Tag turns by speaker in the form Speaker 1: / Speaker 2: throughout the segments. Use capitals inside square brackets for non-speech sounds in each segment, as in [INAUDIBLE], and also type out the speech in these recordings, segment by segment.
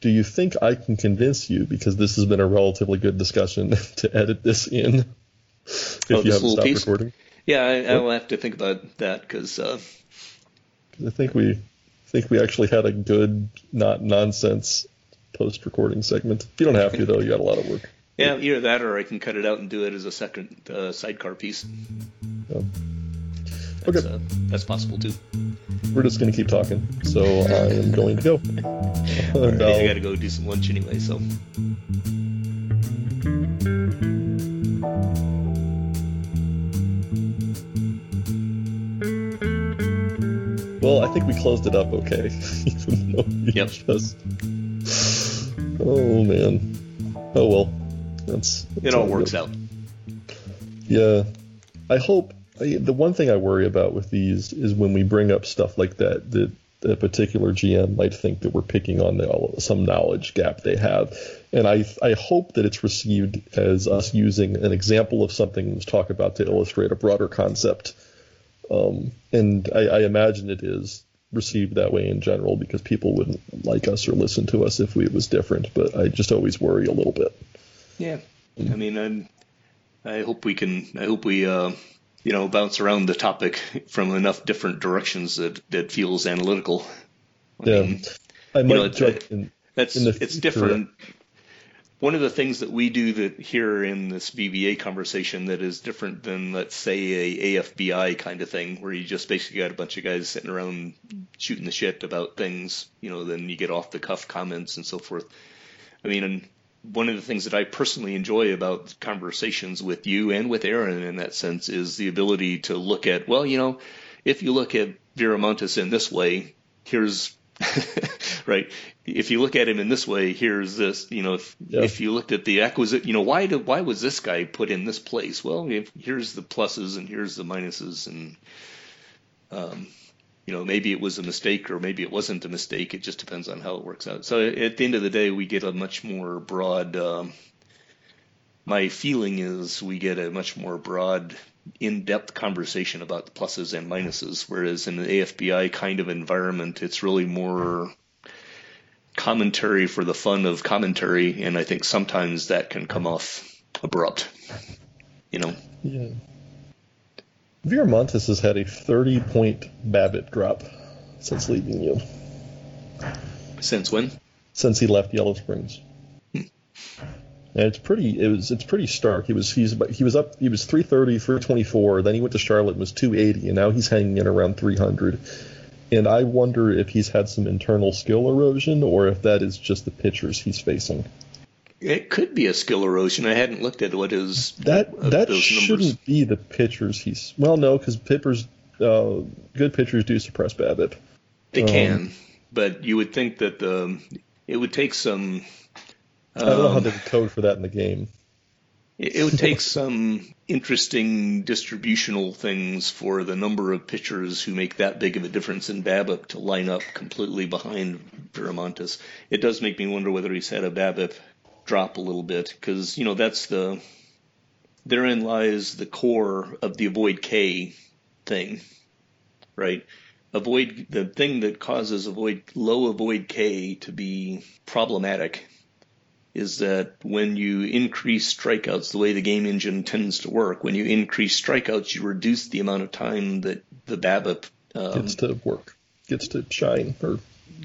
Speaker 1: do you think I can convince you, because this has been a relatively good discussion, [LAUGHS] to edit this in if
Speaker 2: Oh,
Speaker 1: you haven't stopped
Speaker 2: piece?
Speaker 1: recording?
Speaker 2: Yeah, I, I will have to think about that because uh,
Speaker 1: I think we think we actually had a good, not nonsense post recording segment. You don't have to though; you got a lot of work.
Speaker 2: yeah, either that or I can cut it out and do it as a second uh, sidecar piece. That's,
Speaker 1: Okay.
Speaker 2: uh, that's possible too.
Speaker 1: we're just going to keep talking. So I am going to go. And
Speaker 2: Alright, I
Speaker 1: I'll-
Speaker 2: got to go do some lunch anyway, so.
Speaker 1: Well, I think we closed it up okay. [LAUGHS] Even though we
Speaker 2: Yep.
Speaker 1: just. Oh man. Oh well. That's.
Speaker 2: It all works out.
Speaker 1: Yeah. I hope. I, the one thing I worry about with these is when we bring up stuff like that, that a particular GM might think that we're picking on the, some knowledge gap they have. And I, I hope that it's received as us using an example of something was talked about to illustrate a broader concept. Um, and I, I imagine it is received that way in general because people wouldn't like us or listen to us if we, it was different. But I just always worry a little bit.
Speaker 2: Yeah. I mean, I'm, I hope we can, I hope we, uh, you know, bounce around the topic from enough different directions that, that feels analytical. I
Speaker 1: Yeah.
Speaker 2: mean,
Speaker 1: I might
Speaker 2: know, it's,
Speaker 1: in.
Speaker 2: That's
Speaker 1: in
Speaker 2: it's different. One of the things that we do that here in this BBA conversation that is different than let's say a AFBI kind of thing, where you just basically got a bunch of guys sitting around shooting the shit about things. You know, then you get off the cuff comments and so forth. I mean, and one of the things that I personally enjoy about conversations with you and with Aaron in that sense is the ability to look at, well, you know, if you look at Viramontes in this way, here's [LAUGHS] right. If you look at him in this way, here's this. You know, if
Speaker 1: Yeah.
Speaker 2: if you looked at the acquisite, you know, why did why was this guy put in this place? Well, if, here's the pluses and here's the minuses, and um, you know, maybe it was a mistake or maybe it wasn't a mistake. It just depends on how it works out. So at the end of the day, we get a much more broad. Um, my feeling is we get a much more broad, in-depth conversation about the pluses and minuses, whereas in the AFBI kind of environment, it's really more commentary for the fun of commentary, and I think sometimes that can come off abrupt. You know,
Speaker 1: Yeah. Viramontes has had a 30 point BABIP drop since leaving you,
Speaker 2: since when?
Speaker 1: since he left Yellow Springs. Hmm. And it's pretty. It was. It's pretty stark. He was. He's. He was up. He was 330, 324. Then he went to Charlotte and was 280, and now he's hanging in around 300. And I wonder if he's had some internal skill erosion, or if that is just the pitchers he's facing.
Speaker 2: It could be a skill erosion. I hadn't looked at what is
Speaker 1: That
Speaker 2: of
Speaker 1: that shouldn't
Speaker 2: numbers.
Speaker 1: be the pitchers he's. Well, no, because pitchers, uh, good pitchers do suppress BABIP.
Speaker 2: They
Speaker 1: Um,
Speaker 2: can, but you would think that the it would take some.
Speaker 1: I don't know how
Speaker 2: um,
Speaker 1: they code for that in the game.
Speaker 2: It it would [LAUGHS] take some interesting distributional things for the number of pitchers who make that big of a difference in BABIP to line up completely behind Viramontes. It does make me wonder whether he's had a BABIP drop a little bit because you know that's the therein lies the core of the avoid K thing, right? Avoid the thing that causes avoid low avoid K to be problematic is that when you increase strikeouts, the way the game engine tends to work, when you increase strikeouts, you reduce the amount of time that the BABIP um,
Speaker 1: Gets to work, gets to shine, or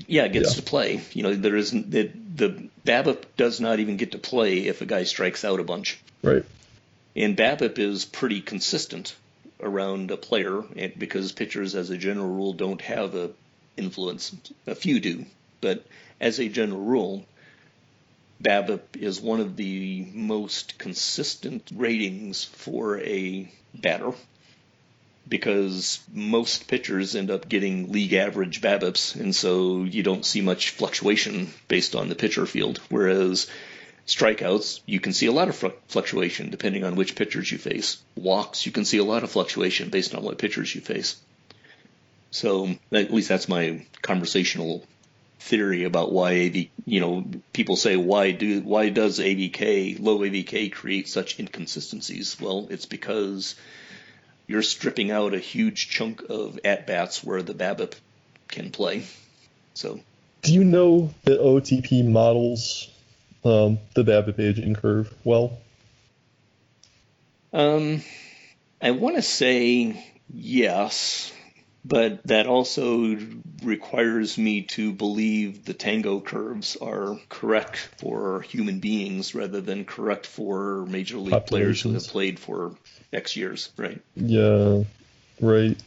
Speaker 2: yeah gets
Speaker 1: yeah.
Speaker 2: to play. You know, there isn't it, the BABIP does not even get to play if a guy strikes out a bunch.
Speaker 1: right.
Speaker 2: And BABIP is pretty consistent around a player because pitchers, as a general rule, don't have a influence. A few do, but as a general rule, BABIP is one of the most consistent ratings for a batter because most pitchers end up getting league average BABIPs, and so you don't see much fluctuation based on the pitcher field. Whereas strikeouts, you can see a lot of fluc- fluctuation depending on which pitchers you face. Walks, you can see a lot of fluctuation based on what pitchers you face. So at least that's my conversational theory about why AV, you know, people say why do why does AVK low AVK create such inconsistencies? Well, it's because you're stripping out a huge chunk of at bats where the BABIP can play. So
Speaker 1: Do you know that OOTP models um, the BABIP aging curve well?
Speaker 2: Um, I want to say yes, but that also requires me to believe the tango curves are correct for human beings rather than correct for major league players who have played for X years, right?
Speaker 1: Yeah, right.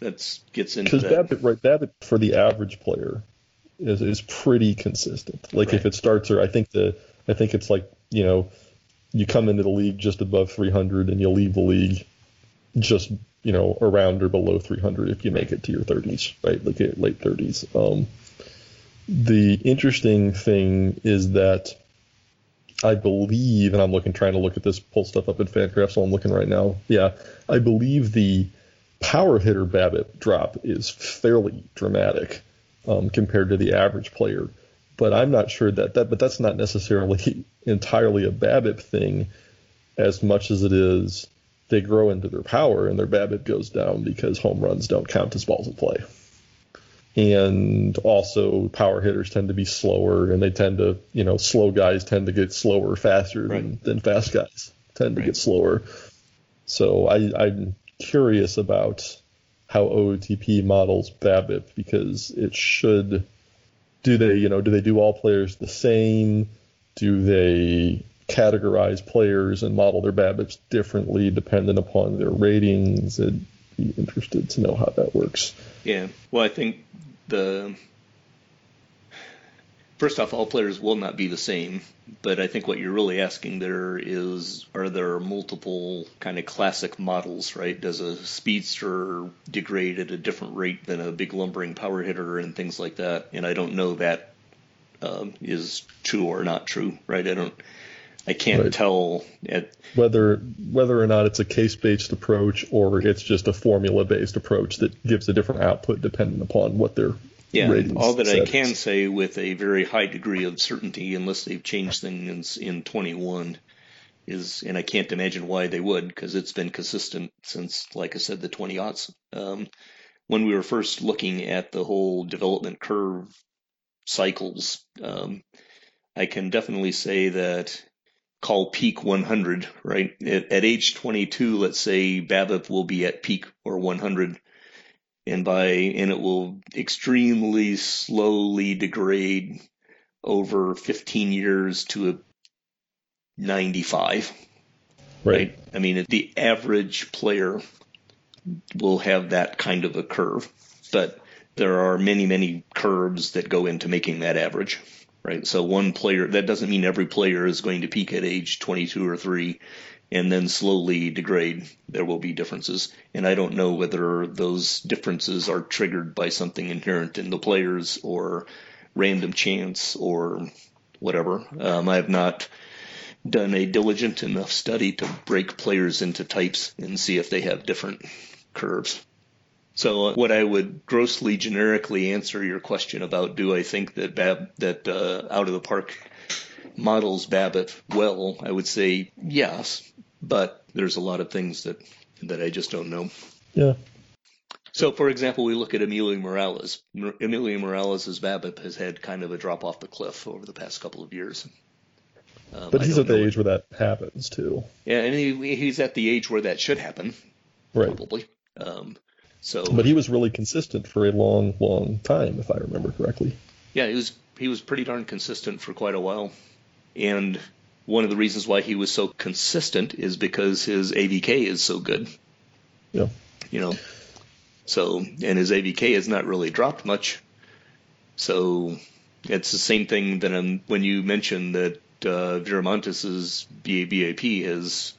Speaker 2: That gets into
Speaker 1: because BABIP, right? BABIP for the average player is is pretty consistent. Like right. if it starts, or I think the I think it's like you know you come into the league just above 300 and you leave the league just you know around or below 300 if you make it to your 30s, right? Like late 30s. Um, the interesting thing is that I believe, and I'm looking trying to look at this, pull stuff up in Fangraphs, so I'm looking right now. Yeah, I believe the power hitter BABIP drop is fairly dramatic um, compared to the average player. But I'm not sure that that, but that's not necessarily [LAUGHS] entirely a BABIP thing as much as it is they grow into their power and their BABIP goes down because home runs don't count as balls of play. And also power hitters tend to be slower and they tend to, you know, slow guys tend to get slower faster right. than, than fast guys tend right. to get slower. So I, I'm curious about how OOTP models BABIP because it should do they you know do they do all players the same? Do they categorize players and model their BABIPs differently dependent upon their ratings? I'd be interested to know how that works.
Speaker 2: Yeah, well, I think the first off, all players will not be the same, but I think what you're really asking there is are there multiple kind of classic models, right? Does a speedster degrade at a different rate than a big lumbering power hitter and things like that? And I don't know that um, is true or not true, right? I don't. I can't right. tell at
Speaker 1: whether whether or not it's a case based approach or it's just a formula based approach that gives a different output depending upon what they're
Speaker 2: yeah, all that I can say with a very high degree of certainty, unless they've changed things in, in 21, is, and I can't imagine why they would, because it's been consistent since, like I said, the 20 aughts. Um, when we were first looking at the whole development curve cycles, um, I can definitely say that call peak 100, right? At, at age 22, let's say BABIP will be at peak or 100 and by and it will extremely slowly degrade over 15 years to a 95 right, right? i mean the average player will have that kind of a curve but there are many many curves that go into making that average right so one player that doesn't mean every player is going to peak at age 22 or 3 and then slowly degrade, there will be differences. And I don't know whether those differences are triggered by something inherent in the players or random chance or whatever. Um, I have not done a diligent enough study to break players into types and see if they have different curves. So, what I would grossly generically answer your question about do I think that Bab, that uh, out of the park models BABIP well, I would say yes, but there's a lot of things that that I just don't know.
Speaker 1: Yeah.
Speaker 2: So, for example, we look at Emilio Morales. Emilio Morales' BABIP has had kind of a drop off the cliff over the past couple of years.
Speaker 1: Um, but he's at the age where that happens too.
Speaker 2: Yeah, and he, he's at the age where that should happen.
Speaker 1: Right.
Speaker 2: Probably. Um, so.
Speaker 1: But he was really consistent for a long, long time, if I remember correctly.
Speaker 2: Yeah, he was. He was pretty darn consistent for quite a while, and one of the reasons why he was so consistent is because his AVK is so good.
Speaker 1: Yeah.
Speaker 2: You know, so and his AVK has not really dropped much. So it's the same thing that um, when you mentioned that uh, Viramontes' BABIP has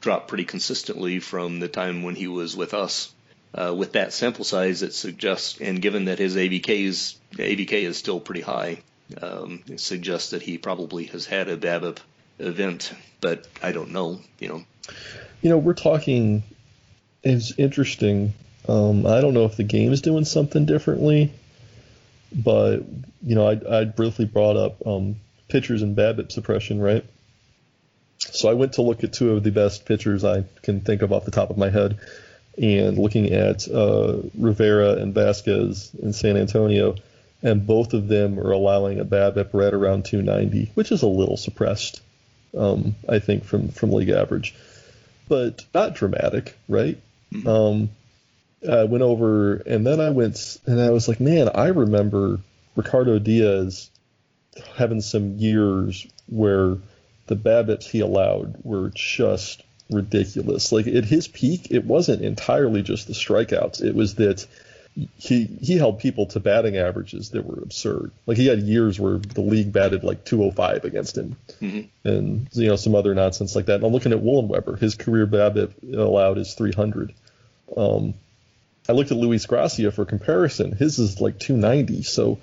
Speaker 2: dropped pretty consistently from the time when he was with us. Uh, with that sample size, it suggests, and given that his AVK is AVK is still pretty high, um, it suggests that he probably has had a BABIP event, but I don't know, you know.
Speaker 1: You know, we're talking it's interesting. Um, I don't know if the game is doing something differently, but you know, I, I briefly brought up um, pitchers and BABIP suppression, right? So I went to look at two of the best pitchers I can think of off the top of my head, and looking at uh, Rivera and Vasquez in San Antonio, and both of them are allowing a BABIP right around 290, which is a little suppressed, um, I think, from from league average, but not dramatic, right? Mm-hmm. Um, I went over, and then I went, and I was like, man, I remember Ricardo Diaz having some years where the BABIPs he allowed were just ridiculous. Like at his peak, it wasn't entirely just the strikeouts; it was that he he held people to batting averages that were absurd. Like he had years where the league batted like 205 against him, mm-hmm. and you know some other nonsense like that. And I'm looking at Weber. his career BABIP allowed is 300. Um, I looked at Luis Gracia for comparison. His is like 290, so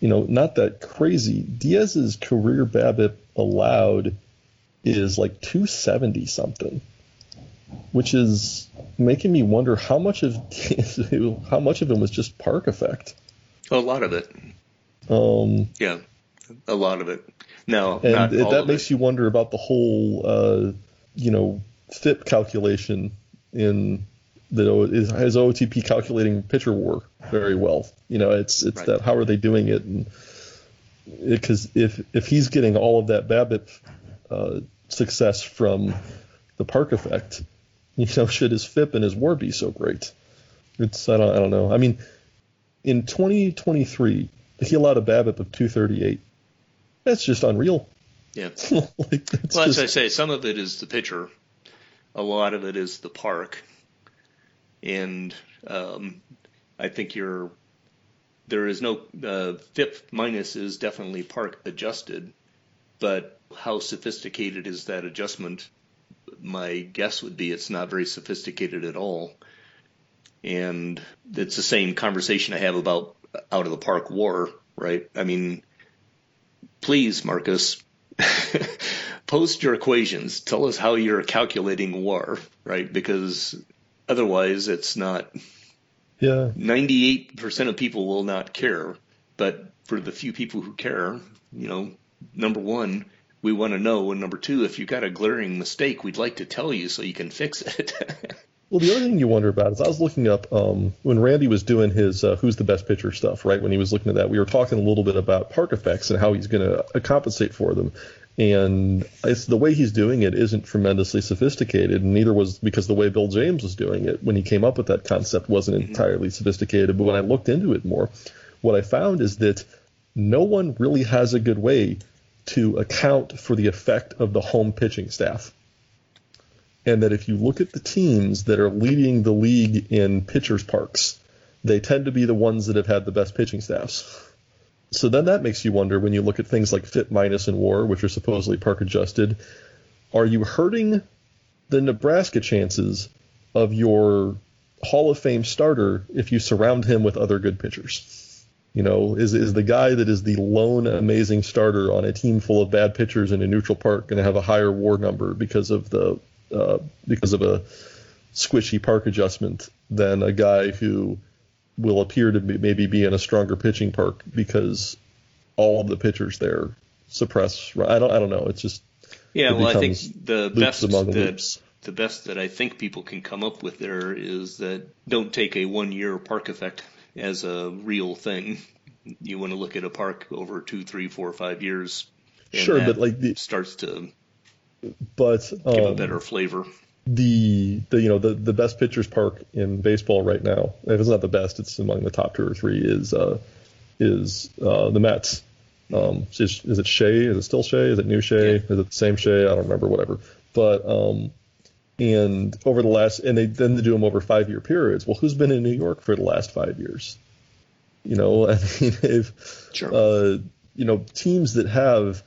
Speaker 1: you know not that crazy. Diaz's career BABIP allowed is like 270 something which is making me wonder how much of [LAUGHS] how much of it was just park effect.
Speaker 2: A lot of it.
Speaker 1: Um,
Speaker 2: yeah, a lot of it. No,
Speaker 1: and it, that makes it. you wonder about the whole, uh, you know, FIP calculation in that is has OOTP calculating pitcher WAR very well. You know, it's it's right. that how are they doing it? And because if if he's getting all of that BABIP uh, success from the park effect, you know, [LAUGHS] should his FIP and his WAR be so great? It's I don't I don't know. I mean, in 2023, he allowed a BABIP of 238. That's just unreal.
Speaker 2: Yeah. [LAUGHS] like, that's well, just... as I say, some of it is the pitcher, a lot of it is the park, and um, I think you're there is no uh, FIP minus is definitely park adjusted, but how sophisticated is that adjustment? my guess would be it's not very sophisticated at all. And it's the same conversation I have about out of the park WAR, right? I mean, please, Markus, [LAUGHS] post your equations. Tell us how you're calculating WAR, right? Because otherwise, it's not.
Speaker 1: Yeah.
Speaker 2: 98% of people will not care. But for the few people who care, you know, number one, we want to know. And number two, if you've got a glaring mistake, we'd like to tell you so you can fix it. [LAUGHS]
Speaker 1: well, the other thing you wonder about is I was looking up um, when Randy was doing his uh, "Who's the Best Pitcher" stuff. Right when he was looking at that, we were talking a little bit about park effects and how he's going to uh, compensate for them. And the way he's doing it isn't tremendously sophisticated, and neither was because the way Bill James was doing it when he came up with that concept wasn't mm-hmm. entirely sophisticated. But when I looked into it more, what I found is that no one really has a good way to account for the effect of the home pitching staff. And that if you look at the teams that are leading the league in pitchers' parks, they tend to be the ones that have had the best pitching staffs. So then that makes you wonder when you look at things like FIP minus and WAR, which are supposedly park adjusted, are you hurting the Nebraska chances of your Hall of Fame starter if you surround him with other good pitchers? You know, is is the guy that is the lone amazing starter on a team full of bad pitchers in a neutral park going to have a higher WAR number because of the uh, because of a squishy park adjustment than a guy who will appear to be, maybe be in a stronger pitching park because all of the pitchers there suppress. I don't I don't know. It's just
Speaker 2: yeah. Well, I think the best that, the best that I think people can come up with there is that don't take a one year park effect as a real thing. You want to look at a park over two, three, four, five years.
Speaker 1: sure, but like the
Speaker 2: starts to
Speaker 1: but um,
Speaker 2: give a um, better flavor.
Speaker 1: The the you know the the best pitchers park in baseball right now, if it's not the best, it's among the top two or three. Is uh is uh the Mets. Um, is, is it Shea? Is it still Shea? Is it new Shea? Yeah. Is it the same Shea? I don't remember. Whatever. But um, and over the last and they then they do them over five year periods. Well, who's been in New York for the last five years? You know, [LAUGHS] I mean, if
Speaker 2: sure.
Speaker 1: uh, you know teams that have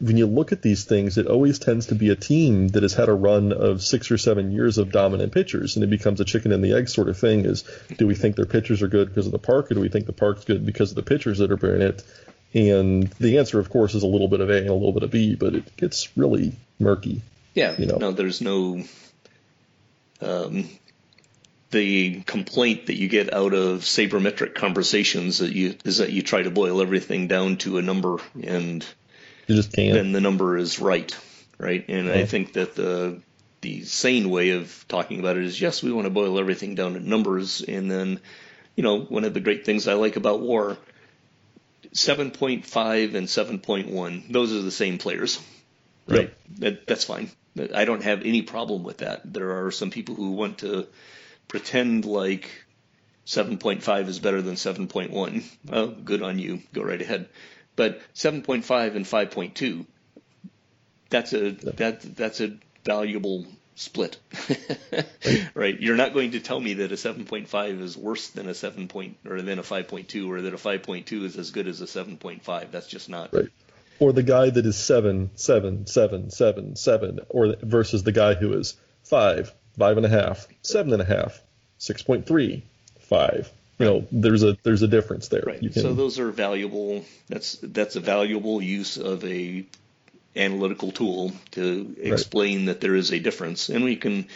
Speaker 1: when you look at these things, it always tends to be a team that has had a run of six or seven years of dominant pitchers, and it becomes a chicken and the egg sort of thing. Is do we think their pitchers are good because of the park, or do we think the park's good because of the pitchers that are in it? And the answer, of course, is a little bit of A and a little bit of B, but it gets really murky.
Speaker 2: Yeah, you know, no, there's no um, the complaint that you get out of sabermetric conversations that you is that you try to boil everything down to a number and
Speaker 1: you just can't.
Speaker 2: Then the number is right, right? And yeah. I think that the the sane way of talking about it is yes, we want to boil everything down to numbers, and then you know one of the great things I like about WAR 7.5 and 7.1, those are the same players, right? Yep. That, that's fine. I don't have any problem with that. There are some people who want to pretend like 7.5 is better than 7.1. Well, good on you. Go right ahead. But 7.5 and 5.2, that's a that that's a valuable split, [LAUGHS] right? You're not going to tell me that a 7.5 is worse than a 7 point or than a 5.2, or that a 5.2 is as good as a 7.5. That's just not
Speaker 1: right. Or the guy that is seven, seven, seven, seven, seven, or versus the guy who is five, five and a half, seven and a half, six point three, five. You know, there's a there's a difference there.
Speaker 2: Right. Can, so those are valuable. That's that's a valuable use of a analytical tool to explain right. that there is a difference, and we can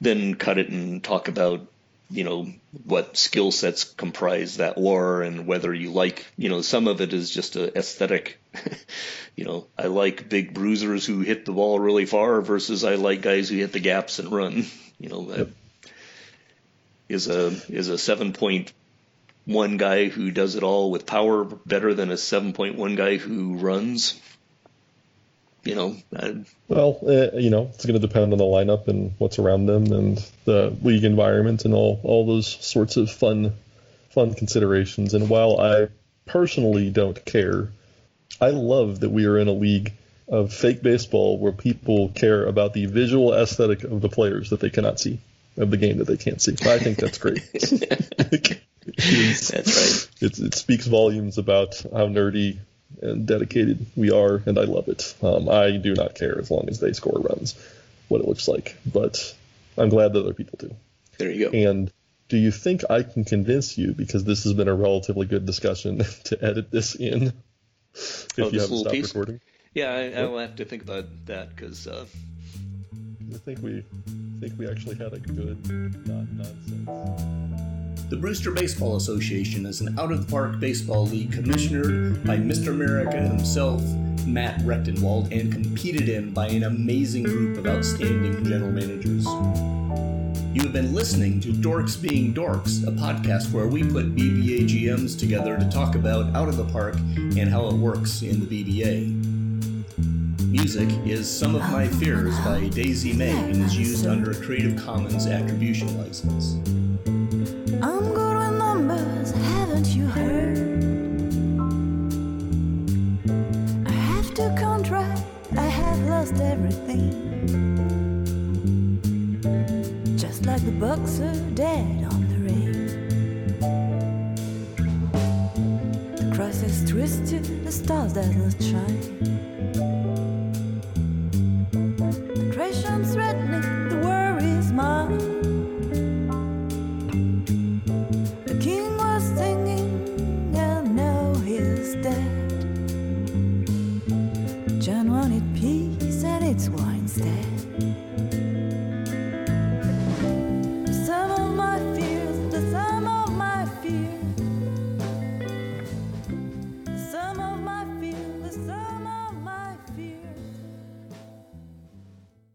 Speaker 2: then cut it and talk about you know what skill sets comprise that war and whether you like you know some of it is just a aesthetic. [LAUGHS] You know i like big bruisers who hit the ball really far versus i like guys who hit the gaps and run. [LAUGHS] You know yep. is a is a 7.1 guy who does it all with power better than a 7.1 guy who runs you know. I,
Speaker 1: well, uh, you know, it's going to depend on the lineup and what's around them and the league environment and all all those sorts of fun fun considerations. And while I personally don't care, I love that we are in a league of fake baseball where people care about the visual aesthetic of the players that they cannot see of the game that they can't see. I think that's great. [LAUGHS]
Speaker 2: that's right.
Speaker 1: It, it speaks volumes about how nerdy and dedicated we are, and I love it. Um, I do not care as long as they score runs, what it looks like, but I'm glad that other people do.
Speaker 2: There you go.
Speaker 1: And do you think I can convince you, because this has been a relatively good discussion, [LAUGHS] to edit this in if oh, you haven't stopped piece? recording?
Speaker 2: Yeah, I, I, will have to think about that because uh...
Speaker 1: I think we I think we actually had a good not nonsense.
Speaker 3: The Brewster Baseball Association is an out of the park baseball league commissioned by Mr. America himself, Matt Rechtenwald, and competed in by an amazing group of outstanding general managers. You have been listening to Dorks Being Dorks, a podcast where we put BBA GMs together to talk about out of the park and how it works in the BBA. Music is Some of My Fears by Daisy May and is used under a Creative Commons Attribution License.
Speaker 4: I'm good with numbers, haven't you heard? I have to contract, I have lost everything. Just like the bucks are dead on the ring. The cross is twisted, the stars that not shine.